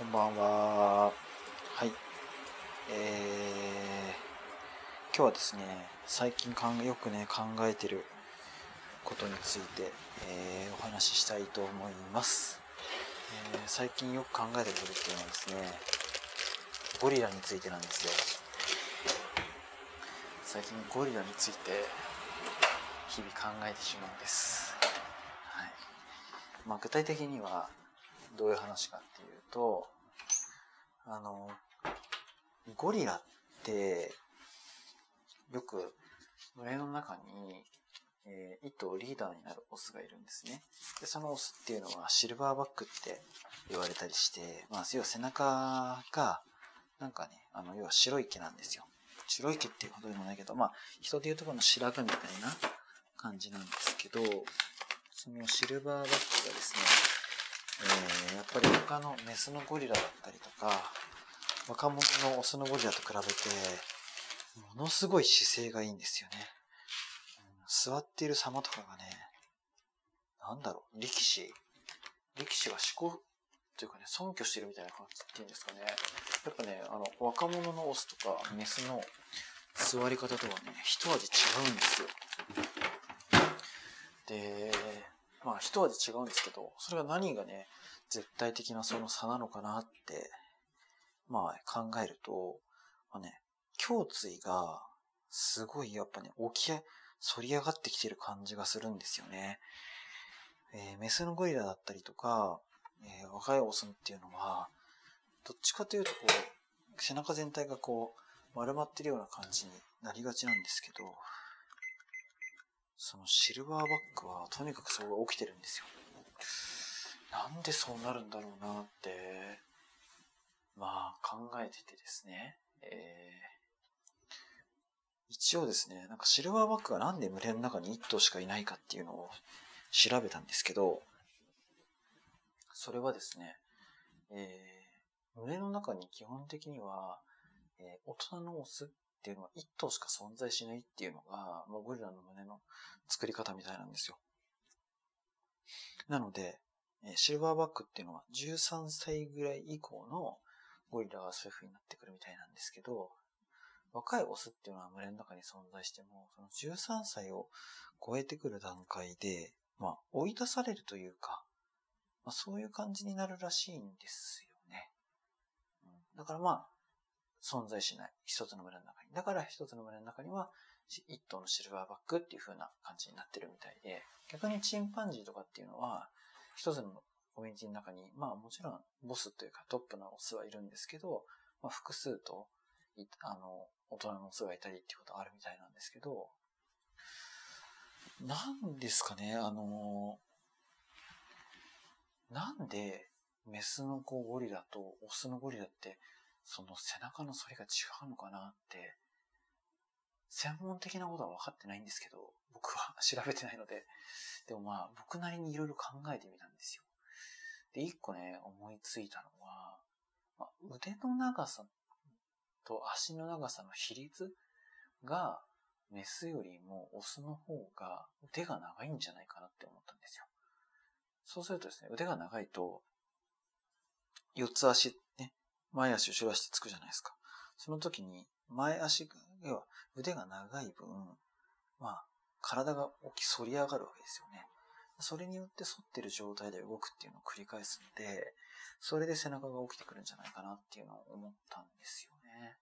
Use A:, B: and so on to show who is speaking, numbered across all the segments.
A: こんばんは。はい。えー、今日はですね、最近かんよくね、考えてることについて、えー、お話ししたいと思います、えー、最近よく考えてることっていうのはですね、ゴリラについてなんですよ。最近ゴリラについて日々考えてしまうんです。はい。まあ具体的には、どういう話かっていうと、あの、ゴリラって、よく群れの中に、えー、一頭リーダーになるオスがいるんですね。で、そのオスっていうのはシルバーバックって言われたりして、まあ、要は背中が、なんかね、あの、要は白い毛なんですよ。白い毛っていうことでもないけど、まあ、人でいうとこの白髪みたいな感じなんですけど、そのシルバーバックがですね、えー、やっぱり他のメスのゴリラだったりとか、若者のオスのゴリラと比べて、ものすごい姿勢がいいんですよね。座っている様とかがね、なんだろう、力士力士が思考というかね、尊敬してるみたいな感じっていうんですかね。やっぱね、あの、若者のオスとかメスの座り方とはね、一味違うんですよ。で、まあ一味違うんですけど、それが何がね、絶対的なその差なのかなって、まあ考えると、まあね、胸椎がすごいやっぱね、起き、反り上がってきてる感じがするんですよね。えー、メスのゴリラだったりとか、えー、若いオスっていうのは、どっちかというとこう、背中全体がこう、丸まってるような感じになりがちなんですけど、そのシルバーバックはとにかくそれが起きてるんですよ。なんでそうなるんだろうなって、まあ考えててですね、えー、一応ですね、なんかシルバーバックがなんで群れの中に1頭しかいないかっていうのを調べたんですけど、それはですね、えー、群れの中に基本的には、えー、大人のオスっていうのは一頭しか存在しないっていうのが、まあ、ゴリラの胸の作り方みたいなんですよ。なので、シルバーバックっていうのは13歳ぐらい以降のゴリラがそういう風になってくるみたいなんですけど、若いオスっていうのは群れの中に存在しても、その13歳を超えてくる段階で、まあ、追い出されるというか、まあ、そういう感じになるらしいんですよね。うん、だからまあ、存在しない。一つの群れの中に。だから一つの群れの中には、一頭のシルバーバックっていう風な感じになってるみたいで、逆にチンパンジーとかっていうのは、一つのコミュニティの中に、まあもちろんボスというかトップのオスはいるんですけど、まあ複数と、あの、大人のオスがいたりっていうことあるみたいなんですけど、なんですかね、あの、なんでメスのこうゴリラとオスのゴリラってその背中の反りが違うのかなって、専門的なことは分かってないんですけど、僕は調べてないので、でもまあ、僕なりにいろいろ考えてみたんですよ。で、一個ね、思いついたのは、まあ、腕の長さと足の長さの比率が、メスよりもオスの方が腕が長いんじゃないかなって思ったんですよ。そうするとですね、腕が長いと、四つ足ね前足後ろ足つくじゃないですか。その時に、前足が、要は腕が長い分、まあ、体が起き反り上がるわけですよね。それによって反ってる状態で動くっていうのを繰り返すので、それで背中が起きてくるんじゃないかなっていうのを思ったんですよね。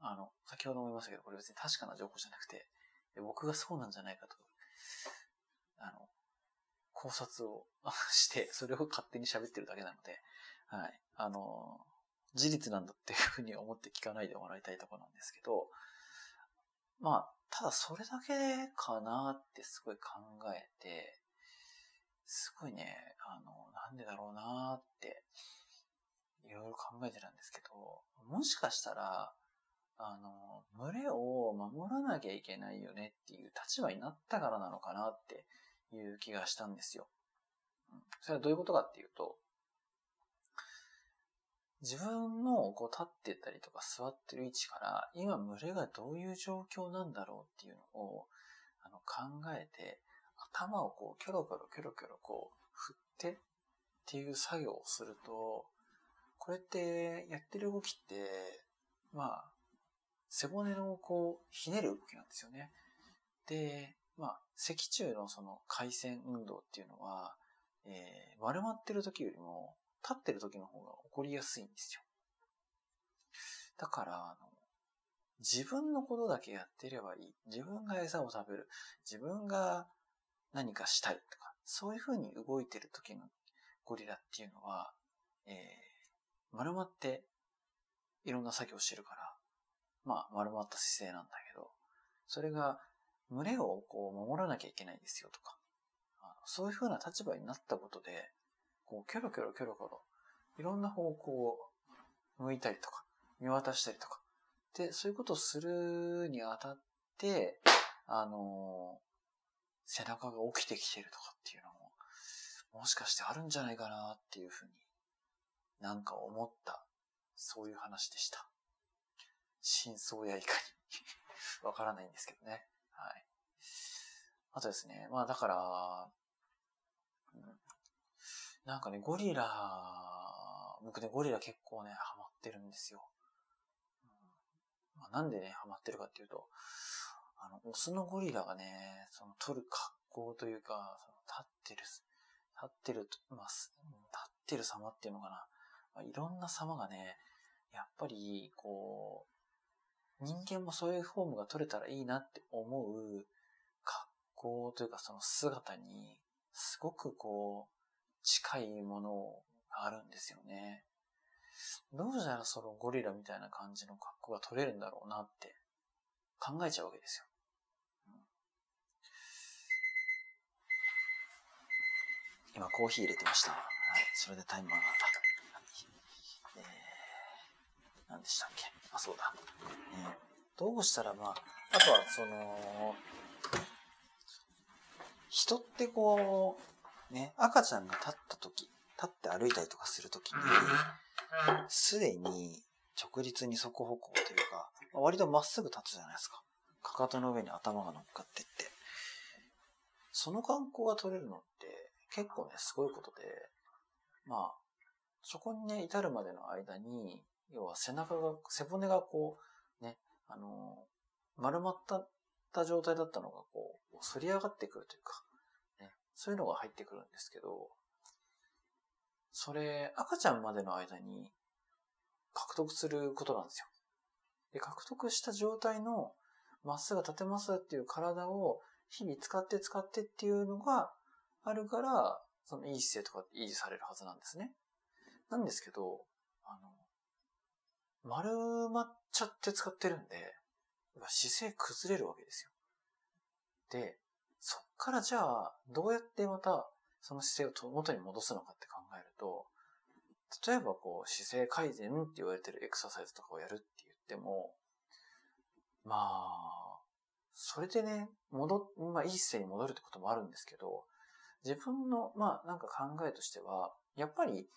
A: あの、先ほども言いましたけど、これ別に確かな情報じゃなくて、僕がそうなんじゃないかと、あの、考察を して、それを勝手に喋ってるだけなので、はい。あの、事実なんだっていうふうに思って聞かないでもらいたいところなんですけど、まあ、ただそれだけかなってすごい考えて、すごいね、あの、なんでだろうなって、いろいろ考えてたんですけど、もしかしたら、あの、群れを守らなきゃいけないよねっていう立場になったからなのかなっていう気がしたんですよ。それはどういうことかっていうと、自分のこう立ってたりとか座ってる位置から、今群れがどういう状況なんだろうっていうのをあの考えて、頭をこうキョロキョロキョロキョロこう振ってっていう作業をすると、これってやってる動きって、まあ、背骨のこう、ひねる動きなんですよね。で、まあ、脊柱のその回線運動っていうのは、えー、丸まってる時よりも、立ってる時の方が起こりやすいんですよ。だから、あの、自分のことだけやってればいい。自分が餌を食べる。自分が何かしたいとか、そういう風に動いてる時のゴリラっていうのは、えー、丸まっていろんな作業してるから、まあ、丸まった姿勢なんだけど、それが群れをこう守らなきゃいけないんですよとか、そういう風な立場になったことで、こう、キョロキョロキョロキョロ、いろんな方向を向いたりとか、見渡したりとか、で、そういうことをするにあたって、あの背中が起きてきてるとかっていうのも、もしかしてあるんじゃないかなっていうふうになんか思った、そういう話でした。真相やいかに わからないんですけどね。はい。あとですね、まあだから、なんかね、ゴリラ、僕ね、ゴリラ結構ね、ハマってるんですよ。まあ、なんでね、ハマってるかっていうと、あの、オスのゴリラがね、その取る格好というか、その立ってる、立ってる、まあ、立ってる様っていうのかな。まあ、いろんな様がね、やっぱり、こう、人間もそういうフォームが取れたらいいなって思う格好というかその姿に、すごくこう、近いものがあるんですよね。どうしたらそのゴリラみたいな感じの格好が取れるんだろうなって考えちゃうわけですよ。今コーヒー入れてました。はい。それでタイマーが、えー、何でしたっけ？あ、そうだ。えー、どうしたら、まあ、あとは、その、人ってこう、ね、赤ちゃんが立った時、立って歩いたりとかするときに、すでに直立二足歩行というか、割とまっすぐ立つじゃないですか。かかとの上に頭が乗っかってって。その観光が取れるのって結構ね、すごいことで、まあ、そこにね、至るまでの間に、要は背中が、背骨がこう、ね、あの、丸まった状態だったのがこう、反り上がってくるというか、そういうのが入ってくるんですけど、それ、赤ちゃんまでの間に獲得することなんですよ。で、獲得した状態のまっすぐ立てますっていう体を日々使って使ってっていうのがあるから、そのいい姿勢とか維持されるはずなんですね。なんですけど、あの、丸まっちゃって使ってるんで、姿勢崩れるわけですよ。で、からじゃあ、どうやってまたその姿勢を元に戻すのかって考えると、例えばこう姿勢改善って言われてるエクササイズとかをやるって言っても、まあ、それでね、戻、まあいい姿勢に戻るってこともあるんですけど、自分の、まあなんか考えとしては、やっぱり、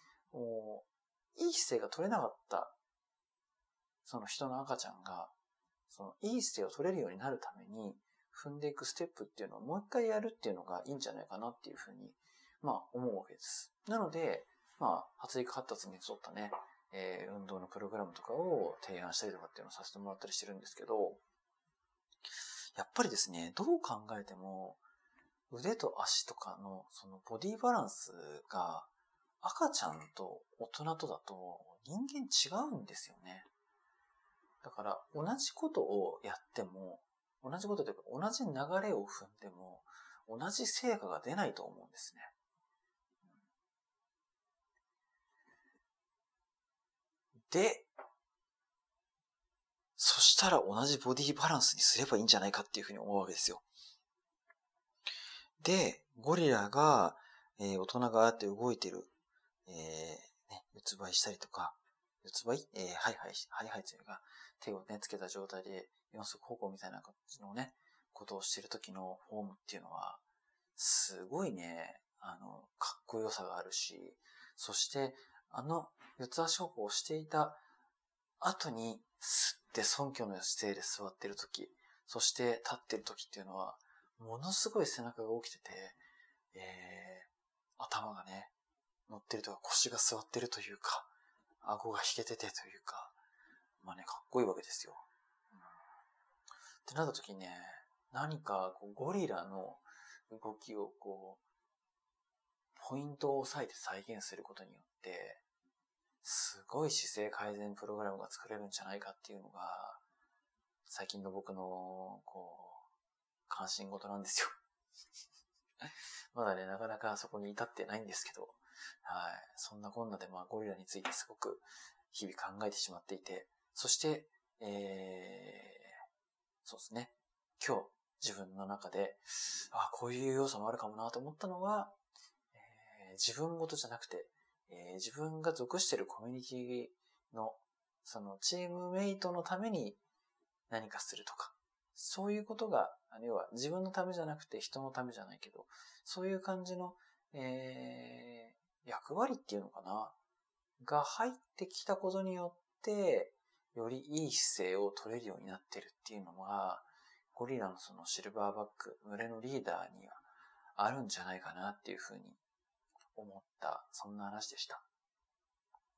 A: いい姿勢が取れなかった、その人の赤ちゃんが、そのいい姿勢を取れるようになるために、踏んでいくステップっていうのをもう一回やるっていうのがいいんじゃないかなっていうふうにまあ、思うわけです。なので、まあ、発育発達に沿ったね、えー、運動のプログラムとかを提案したりとかっていうのをさせてもらったりしてるんですけど、やっぱりですね、どう考えても、腕と足とかのそのボディバランスが赤ちゃんと大人とだと人間違うんですよね。だから同じことをやっても、同じことというか同じ流れを踏んでも同じ成果が出ないと思うんですね。で、そしたら同じボディバランスにすればいいんじゃないかっていうふうに思うわけですよ。で、ゴリラが、えー、大人があって動いてる、えー、ね、四つ這いしたりとか、四つ這いえー、ハイハイ、ハイハイというか、手をね、つけた状態で四足歩行みたいな感じのね、ことをしてる時のフォームっていうのは、すごいね、あの、かっこよさがあるし、そして、あの四つ足歩行をしていた後に、すって尊虚の姿勢で座ってる時、そして立ってる時っていうのは、ものすごい背中が起きてて、えー、頭がね、乗ってるとか腰が座ってるというか、顎が引けててというか、まあね、かっこいいわけですよ。うん、ってなった時にね、何かこうゴリラの動きをこう、ポイントを押さえて再現することによって、すごい姿勢改善プログラムが作れるんじゃないかっていうのが、最近の僕の、こう、関心事なんですよ まだね、なかなかそこに至ってないんですけど、はい。そんなこんなで、まあ、ゴリラについてすごく日々考えてしまっていて、そして、えー、そうですね。今日、自分の中で、あ、こういう要素もあるかもなと思ったのは、えー、自分ごとじゃなくて、えー、自分が属しているコミュニティの、そのチームメイトのために何かするとか、そういうことが、要は自分のためじゃなくて人のためじゃないけど、そういう感じの、えー、役割っていうのかな？が入ってきたことによって、よりいい姿勢を取れるようになってるっていうのが、ゴリラのそのシルバーバック、群れのリーダーにはあるんじゃないかなっていうふうに思った、そんな話でした。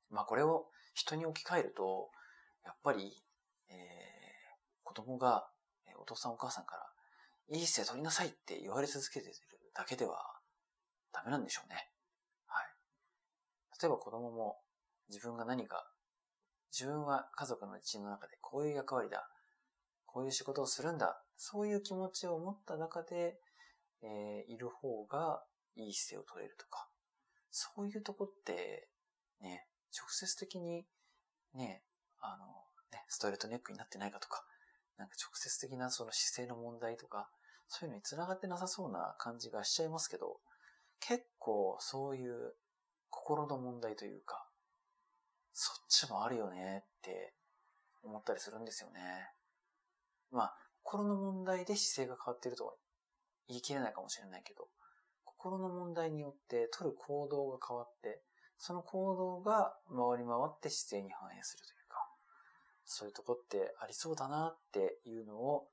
A: まあこれを人に置き換えると、やっぱり、えー、子供がお父さんお母さんから、いい姿勢取りなさいって言われ続けてるだけではダメなんでしょうね。例えば子供も自分が何か、自分は家族の一員の中でこういう役割だ、こういう仕事をするんだ、そういう気持ちを持った中で、えー、いる方がいい姿勢を取れるとか、そういうとこって、ね、直接的に、ね、あの、ね、ストレートネックになってないかとか、なんか直接的なその姿勢の問題とか、そういうのに繋がってなさそうな感じがしちゃいますけど、結構そういう心の問題というか、そっちもあるよねって思ったりするんですよね。まあ、心の問題で姿勢が変わってるとは言い切れないかもしれないけど、心の問題によって取る行動が変わって、その行動が回り回って姿勢に反映するというか、そういうとこってありそうだなっていうのを、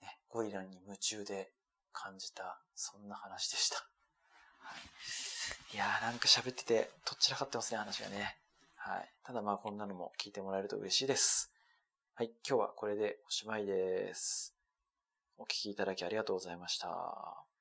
A: ね、ゴリラに夢中で感じた、そんな話でした。い、やーなんか喋ってて、とっちらかってますね、話がね。はい。ただまあこんなのも聞いてもらえると嬉しいです。はい。今日はこれでおしまいです。お聴きいただきありがとうございました。